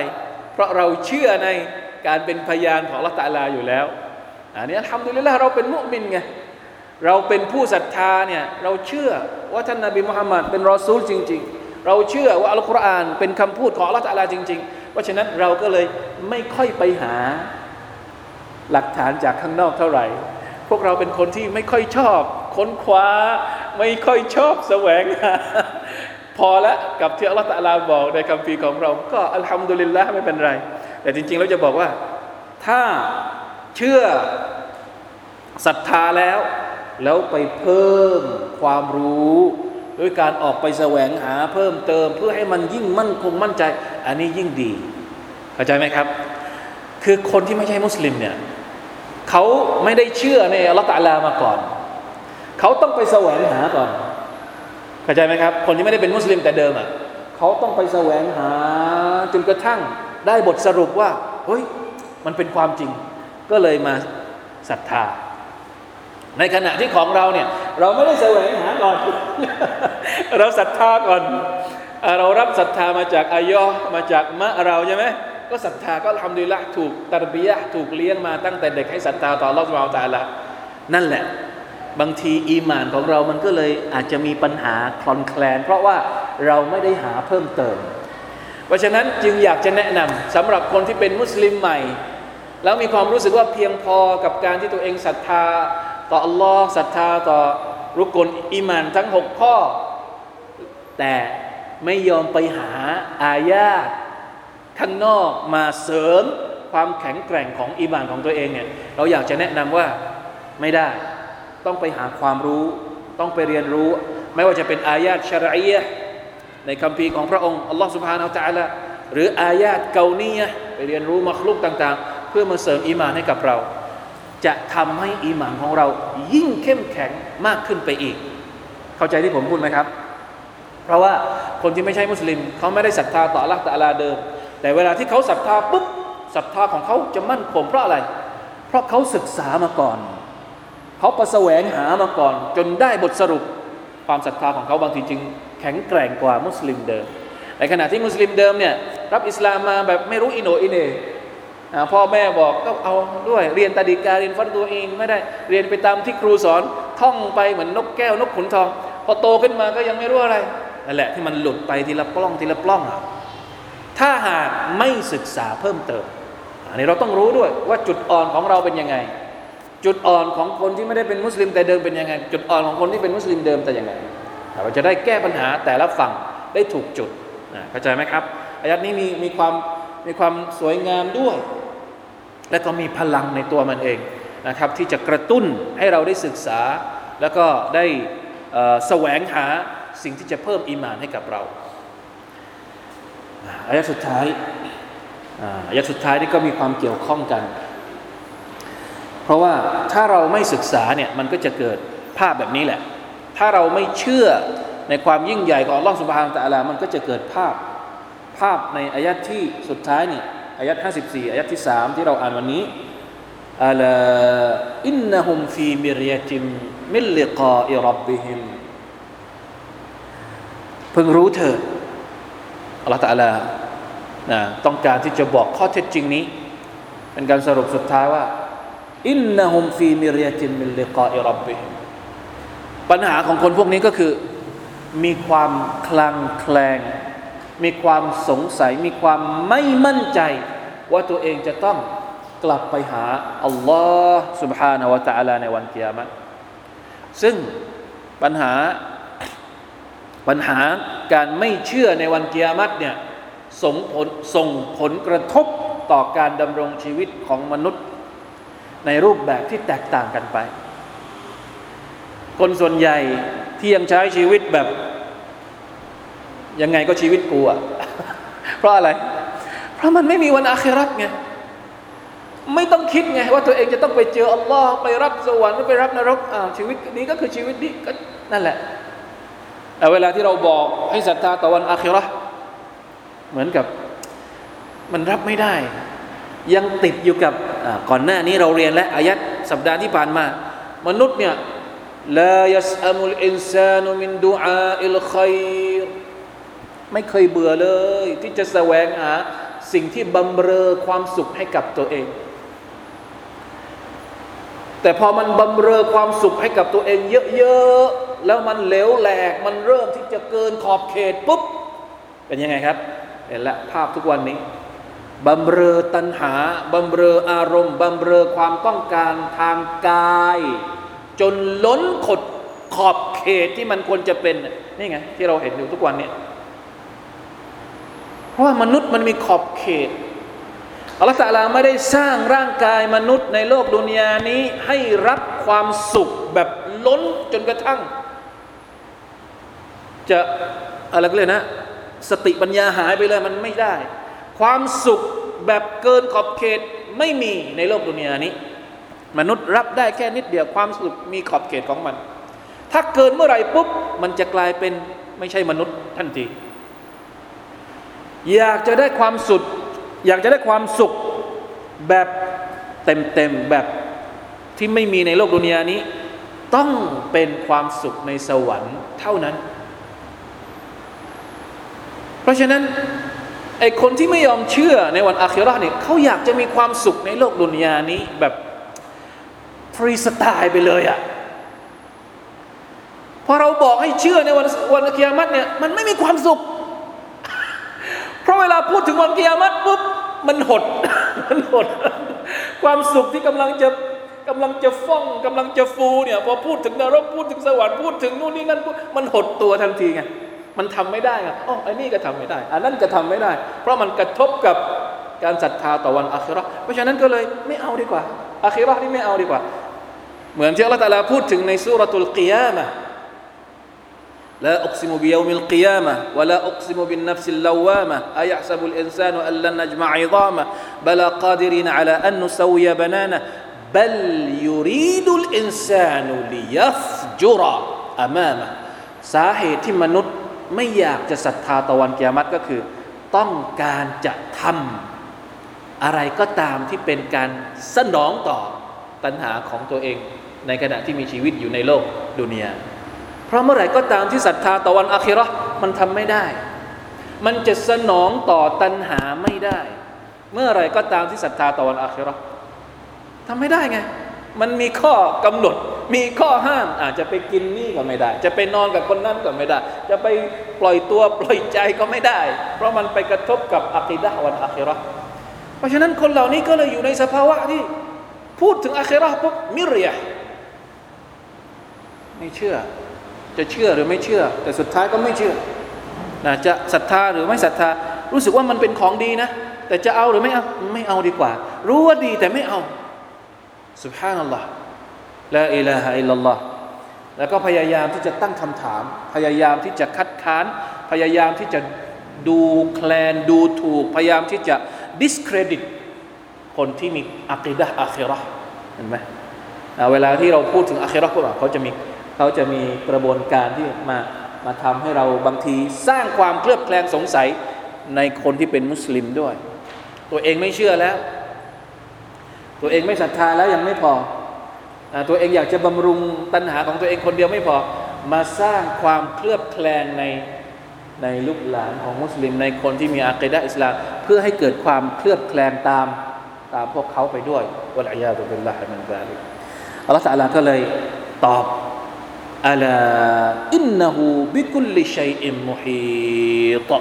เพราะเราเชื่อในการเป็นพยานของละตาลาอยู่แล้ว อันนี้ทำดุลิละเราเป็นมุสลิมไง เราเป็นผู้ศรัทธาเนี่ยเราเชื่อว่าท่านนาบีมุฮัมมัดเป็นรอซูลจริง ๆ เราเชื่อว่าอัลกุรอานเป็นคำพูดของละตาลาจริง ๆ เพราะฉะนั้นเราก็เลยไม่ค่อยไปหาหลักฐานจากข้างนอกเท่าไหร่ พวกเราเป็นคนที่ไม่ค่อยชอบค้นคว้า ไม่ค่อยชอบแสวงหาพอแล้วกับที่อัลลอฮฺตะลาบอกในคำพีของเรา ก็อัลฮัมดุลิลละไม่เป็นไร แต่จริงๆเราจะบอกว่า ถ้าเชื่อศรัทธาแล้ว แล้วไปเพิ่มความรู้ ด้วยการออกไปแสวงหาเพิ่มเติม เพื่อให้มันยิ่งมั่นคงมั่นใจ อันนี้ยิ่งดี เข้าใจไหมครับ คือคนที่ไม่ใช่มุสลิมเนี่ยเขาไม่ได้เชื่อในอัลลอฮฺตะลามาก่อน เขาต้องไปแสวงหาก่อน เข้าใจไหมครับ คนที่ไม่ได้เป็นมุสลิมแต่เดิมอะเขาต้องไปแสวงหาจนกระทั่งได้บทสรุปว่าเฮ้ยมันเป็นความจริง ก็เลยมาศรัทธา ในขณะที่ของเราเนี่ย เราไม่ได้แสวงหาก่อน เราศรัทธาก่อน เรารับศรัทธามาจากอายอมาจากมะเราใช่ไหมก็ศรัทธาก็ทำดีละถูกตรบียะถูกเลี้ยงมาตั้งแต่เด็กให้ศรัทธาต่อรอบเราต่ละนั่นแหละ บางทีอีมานของเรามันก็เลยอาจจะมีปัญหาคลอนแคลน เพราะว่าเราไม่ได้หาเพิ่มเติม เพราะฉะนั้นจึงอยากจะแนะนำสำหรับคนที่เป็นมุสลิมใหม่ แล้วมีความรู้สึกว่าเพียงพอกับการที่ตัวเองศรัทธา ต่ออัลลอฮ์ศรัทธาต่อรุกลอิมานทั้งหกข้อ แต่ไม่ยอมไปหาอายาข้างนอกมาเสริมความแข็งแกร่งของอิมานของตัวเองเนี่ยเราอยากจะแนะนำว่าไม่ได้ ต้องไปหาความรู้ ต้องไปเรียนรู้ ไม่ว่าจะเป็นอายาตชรัยะในคำพีของพระองค์อัลลอฮฺสุบฮานาอัลตะละหรืออายาตเกาเนียไปเรียนรู้มัคลุกต่าง ๆ เพื่อมาเสริมอีมานให้กับเรา จะทำให้อีมานของเรายิ่งเข้มแข็งมากขึ้นไปอีก เข้าใจที่ผมพูดไหมครับ เพราะว่าคนที่ไม่ใช่มุสลิม เขาไม่ได้ศรัทธาต่ออัลลอฮฺตะลาเดิม แต่เวลาที่เขาศรัทธาปุ๊บศรัทธาของเขาจะมั่นคงเพราะอะไร เพราะเขาศึกษามาก่อน เขาประแสวงหามาก่อน จนได้บทสรุปความศรัทธาของเขาบางทีจึงแข็งแกร่งกว่ามุสลิมเดิมในขณะที่มุสลิมเดิมเนี่ยรับอิสลามมาแบบไม่รู้อีโหน่อีเหน่ พ่อแม่บอกก็เอาด้วยเรียนตาดีกาเรียนฟัรฎูอีนไม่ได้เรียนไปตามที่ครูสอนท่องไปเหมือนนกแก้วนกขุนทอง พอโตขึ้นมาก็ยังไม่รู้อะไรนั่นแหละที่มันหลุดไปทีละปล้องทีละปล้องอะถ้าหากไม่ศึกษาเพิ่มเติมอันนี้เราต้องรู้ด้วยว่าจุดอ่อนของเราเป็นยังไง จุดอ่อนของคนที่ไม่ได้เป็นมุสลิมแต่เดิมเป็นยังไง จุดอ่อนของคนที่เป็นมุสลิมเดิมแต่ยังไงเราจะได้แก้ปัญหาแต่ละฝั่งได้ถูกจุดเข้าใจไหมครับอายัดนี้มีมีความ มีความสวยงามด้วย และก็มีพลังในตัวมันเองนะครับที่จะกระตุ้นให้เราได้ศึกษา แล้วก็ได้แสวงหาสิ่งที่จะเพิ่มอีมานให้กับเราอายะสุดท้ายอายะสุดท้ายนี่ก็มีความเกี่ยวข้องกัน เพราะว่าถ้าเราไม่ศึกษาเนี่ยมันก็จะเกิดภาพแบบนี้แหละ ถ้าเราไม่เชื่อในความยิ่งใหญ่ของลลอฮฺสุบฮานตะลา มันก็จะเกิดภาพ ภาพในอายัดที่สุดท้ายนี่อายัด54อายัดที่3ที่เราอ่านวันนี้อัลอินนะฮุมฟีมิริยติมมิลลิกาอิรับบิฮิมเพิ่งรู้เถิดอัลลอฮฺตะอัลานะต้องการที่จะบอกข้อเท็จจริงนี้ เป็นการสรุปสุดท้ายว่าإنهم في مرية من لقاء ربهمปัญหาของคนพวกนี้ก็คือ มีความคลางแคลง มีความสงสัย มีความไม่มั่นใจ ว่าตัวเองจะต้องกลับไปหาอัลลอฮ์ سبحانه และ تعالى ในวันกิยามะซึ่งปัญหาปัญหาการไม่เชื่อในวันกิยามัตเนี่ยส่งผลส่งผลกระทบต่อการดำรงชีวิตของมนุษย์ในรูปแบบที่แตกต่างกันไป คนส่วนใหญ่ที่ยังใช้ชีวิตแบบ ยังไงก็ชีวิตกูอะเพราะอะไร เพราะมันไม่มีวันอาคราตไงไม่ต้องคิดไงว่าตัวเองจะต้องไปเจออัลลอฮ์ไปรับสวรรค์ไปรับนรกอ่าชีวิตนี้ก็คือชีวิตนี้ก็นั่นแหละแต่เวลาที่เราบอกให้ศรัทธาต่อวันอาคิราะเหมือนกับมันรับไม่ได้ ยังติดอยู่กับก่อนหน้านี้เราเรียนและอายัดสัปดาห์ที่ผ่านมา มนุษย์เนี่ยลายัสอมุลอินซานุมินดูอาอิลขัย ไม่เคยเบื่อเลย ที่จะแสวงหาสิ่งที่บำเรอความสุขให้กับตัวเอง แต่พอมันบำเรอความสุขให้กับตัวเองเยอะๆแล้วมันเหลวแหลก มันเริ่มที่จะเกินขอบเขตปุ๊บ เป็นยังไงครับเห็นละภาพทุกวันนี้บำเรอตัณหาบำเรออารมณ์บำเรอความต้องการทางกาย จนล้นขดขอบเขตที่มันควรจะเป็น นี่ไง ที่เราเห็นอยู่ทุกวันนี้เพราะ ว่ามนุษย์มันมีขอบเขตอัลลอฮฺตะลาไม่ได้สร้างร่างกายมนุษย์ในโลกดุนยานี้ให้รับความสุขแบบล้นจนกระทั่ง จะอะไรก็เลยนะ สติปัญญาหายไปเลยมันไม่ได้ ความสุขแบบเกินขอบเขตไม่มีในโลกดุนยานี้ มนุษย์รับได้แค่นิดเดียวความสุขมีขอบเขตของมัน ถ้าเกินเมื่อไหร่ปุ๊บมันจะกลายเป็นไม่ใช่มนุษย์ทันที อยากจะได้ความสุขอยากจะได้ความสุขแบบเต็มๆแบบที่ไม่มีในโลกดุนยานี้ ต้องเป็นความสุขในสวรรค์เท่านั้น เพราะฉะนั้นไอคนที่ไม่ยอมเชื่อในวันอาคิรอเนี่ยเขาอยากจะมีความสุขในโลกดุนยานี้แบบฟรีสไตล์ไปเลยอะ่ะพอเราบอกให้เชื่อในวันวันอักิยามัตเนี่ยมันไม่มีความสุข ราะเวลาพูดถึงวันกิยามัตปุ๊บมันหดมันหด ความสุขที่กำลังจะกำลังจะฟ้องกำลังจะฟูเนี่ยพอพูดถึงนรกพูดถึงสวรรค์พูดถึงนู่นนี่นั่นมันหดตัวทันทีไงมันทำไม่ได้อะอ๋อไอ้นี่ก็ทำไม่ได้ อันนั้นก็ทำไม่ได้ เพราะมันกระทบกับการศรัทธาต่อวันอาคิรอเพราะฉะนั้นก็เลยไม่เอาดีกว่าอาคิรอนี่ไม่เอาดีกว่า เหมือนที่อัลลอฮฺตาลาพูดถึงในสุรทูลกิยามะ لا أقسم بيوم القيامة ولا أقسم بالنفس اللوامة أيحسب الإنسان أن لن نجمع عظامه بلى قادرين على أن نسوي بنانه بل يريد الإنسان ليفجر أمامه สาเหตุที่มนุษย์ไม่อยากจะศรัทธาตะวันกิยามัตก็คือ ต้องการจะทำอะไรก็ตามที่เป็นการสนองต่อตัณหาของตัวเอง ในขณะที่มีชีวิตอยู่ในโลกดุนยา เพราะเมื่อไหร่ก็ตามที่ศรัทธาตะวันอาคิรอมันทำไม่ได้ มันจะสนองต่อตัณหาไม่ได้ เมื่อไรก็ตามที่ศรัทธาตะวันอาคิรอทำไม่ได้ไง มันมีข้อกำหนด มีข้อห้ามอาจจะไปกินนี่ก็ไม่ได้ จะไปนอนกับคนนั้นก็ไม่ได้ จะไปปล่อยตัวปล่อยใจก็ไม่ได้ เพราะมันไปกระทบกับอัคีดะวันอาคิรอเพราะฉะนั้นคนเหล่านี้ก็เลยอยู่ในสภาวะที่พูดถึงอาคิรอปุ๊บมิเรียไม่เชื่อ จะเชื่อหรือไม่เชื่อ แต่สุดท้ายก็ไม่เชื่อนะจะศรัทธาหรือไม่ศรัทธา รู้สึกว่ามันเป็นของดีนะ แต่จะเอาหรือไม่เอาไม่เอาดีกว่า รู้ว่าดีแต่ไม่เอาสุบฮานัลลอฮ์ละอิลาฮะอิลลัลลอฮ์แล้วก็พยายามที่จะตั้งคำถาม พยายามที่จะคัดค้าน พยายามที่จะดูแคลนดูถูก พยายามที่จะ discredit คนที่มีอัคดะอัคราเห็นไหมเวลาที่เราพูดถึงอัคราพวกเราเขาจะมี เขาจะมีกระบวนการที่มามาทำให้เราบางทีสร้างความเคลือบแคลงสงสัยในคนที่เป็นมุสลิมด้วย ตัวเองไม่เชื่อแล้ว ตัวเองไม่ศรัทธาแล้วยังไม่พอ ตัวเองอยากจะบำรุงตัณหาของตัวเองคนเดียวไม่พอ มาสร้างความเคลือบแคลงในในลูกหลานของมุสลิม ในคนที่มีอากีดะอิสลามเพื่อให้เกิดความเคลือบแคลงตามตามพวกเขาไปด้วยوالعياذ بالله من ذلكอัลลอฮฺตะลาก็เลยตอบ อัลาอินนหูบิคุลิชัยอิมมุฮีต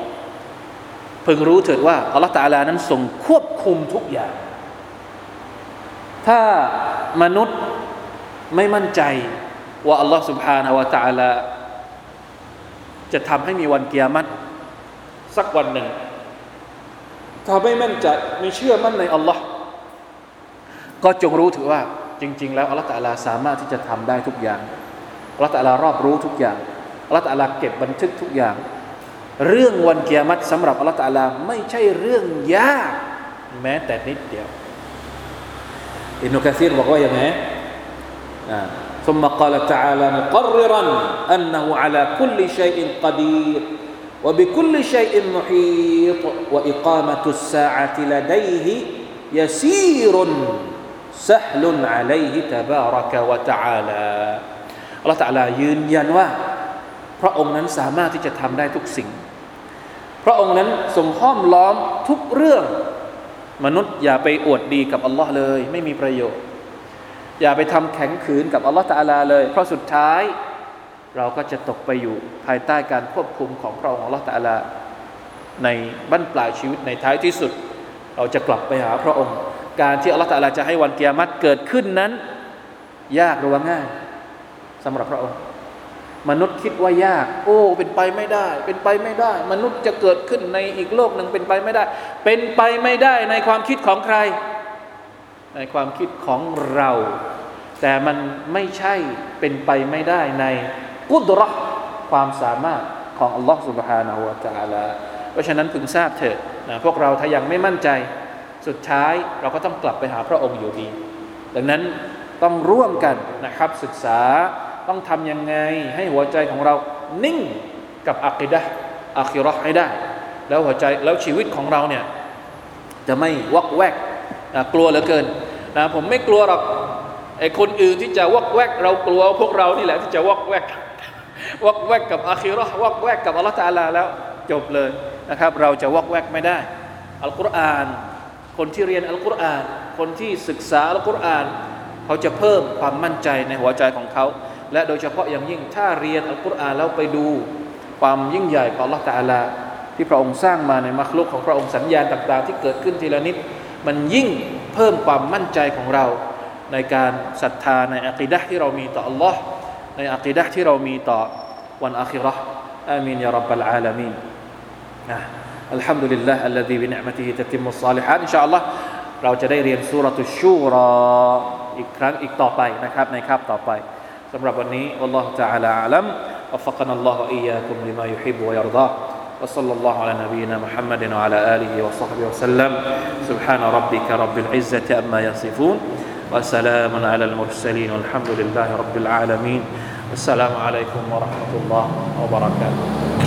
เพิ่งรู้เถิดว่าอัลลอฮฺตะลานั้นทรงควบคุมทุกอย่างถ้ามนุษย์ไม่มั่นใจว่าอัลลอฮ์ سبحانه และ تعالى จะทำให้มีวันเกียรติสักวันหนึ่ง ถ้าไม่มั่นใจไม่เชื่อมั่นในอัลลอฮ์ก็จงรู้ถือว่า จริง ๆ แล้วอัลลอฮ์ตะลาสามารถที่จะทำได้ทุกอย่างอั ลลอฮ์ตะลารอบรู้ทุกอย่างอัลลอฮ์ตะลาเก็บบันทึกทุกอย่าง เรื่องวันเกียรติสำหรับอัลลอฮ์ตะลาไม่ใช่เรื่องยาก แม้แต่นิดเดียว อิบนุกะซีรบอกว่าอย่างไงอ่า ثم قال تعالى مقررا أنه على كل شيء قدير وبكل شيء محيط وإقامة الساعة لديه يسير سهل عليه تبارك وتعالى อัลลอฮฺตะอาลายืนยันว่า พระองค์นั้นสามารถที่จะทำได้ทุกสิ่ง พระองค์นั้นทรงห้อมล้อมทุกเรื่อง มนุษย์อย่าไปอวดดีกับอัลลอฮ์เลย ไม่มีประโยชน์ อย่าไปทำแข็งขืนกับอัลลอฮ์ตะอาลาเลย เพราะสุดท้าย เราก็จะตกไปอยู่ภายใต้การควบคุมของพระองค์อัลลอฮ์ตะอาลาในบั้นปลายชีวิตในท้ายที่สุด เราจะกลับไปหาพระองค์ การที่อัลลอฮ์ตะอาลาจะให้วันเกียรติเกิดขึ้นนั้น ยากหรือว่าง่าย สำหรับพระองค์ มนุษย์คิดว่ายาก โอ้ เป็นไปไม่ได้ เป็นไปไม่ได้ มนุษย์จะเกิดขึ้นในอีกโลกหนึ่งเป็นไปไม่ได้ เป็นไปไม่ได้ในความคิดของใคร ในความคิดของเรา แต่มันไม่ใช่เป็นไปไม่ได้ในกุดรอความสามารถของอัลลอฮ์ سبحانه และ تعالى เพราะฉะนั้นพึงทราบเถิดนะพวกเราถ้ายังไม่มั่นใจ สุดท้ายเราก็ต้องกลับไปหาพระองค์อยู่ดี ดังนั้นต้องร่วมกันนะครับศึกษา ต้องทำยังไง ให้หัวใจของเรานิ่งกับอักิดะอัคิรอให้ได้ แล้วหัวใจแล้วชีวิตของเราเนี่ยจะไม่วักแวกนะกลัวเหลือเกินนะผมไม่กลัวหรอกไอ้คนอื่นที่จะวักแวก เรากลัวพวกเรานี่แหละที่จะวักแวกวักแวกกับอัคิรอวักแวกกับอัลลอฮฺตาลาแล้วจบเลยนะครับ เราจะวักแวกไม่ได้อัลกุรอาน คนที่เรียนอัลกุรอาน คนที่ศึกษาอัลกุรอาน เขาจะเพิ่มความมั่นใจในหัวใจของเขา และโดยเฉพาะอย่างยิ่งถ้าเรียนอัลกุรอานแล้วไปดูความยิ่งใหญ่ของ Allah ตาลาที่พระองค์สร้างมาในมัคลูกของพระองค์สัญญาณต่าง ๆ ที่เกิดขึ้นทีละนิด มันยิ่งเพิ่มความมั่นใจของเรา ในการศรัทธาในอักีดะที่เรามีต่อ Allah ในอักีดะที่เรามีต่อวันอาคิเราะฮ์ آمين يا رب العالمينนะالحمد لله الذي بنعمته تتم الصالحات إن شاء اللهเราจะได้เรียนสูเราะตุชชูรออีกครั้งอีกต่อไปนะครับในคาบต่อไป สำหรับวันนี้ والله تعالى أعلم وفقنا الله وإياكم لما يحب ويرضاه وصلى الله على نبينا محمد وعلى آله وصحبه وسلم سبحان ربك رب العزة أما يصفون وسلام على المرسلين والحمد لله رب العالمين السلام عليكم ورحمة الله وبركاته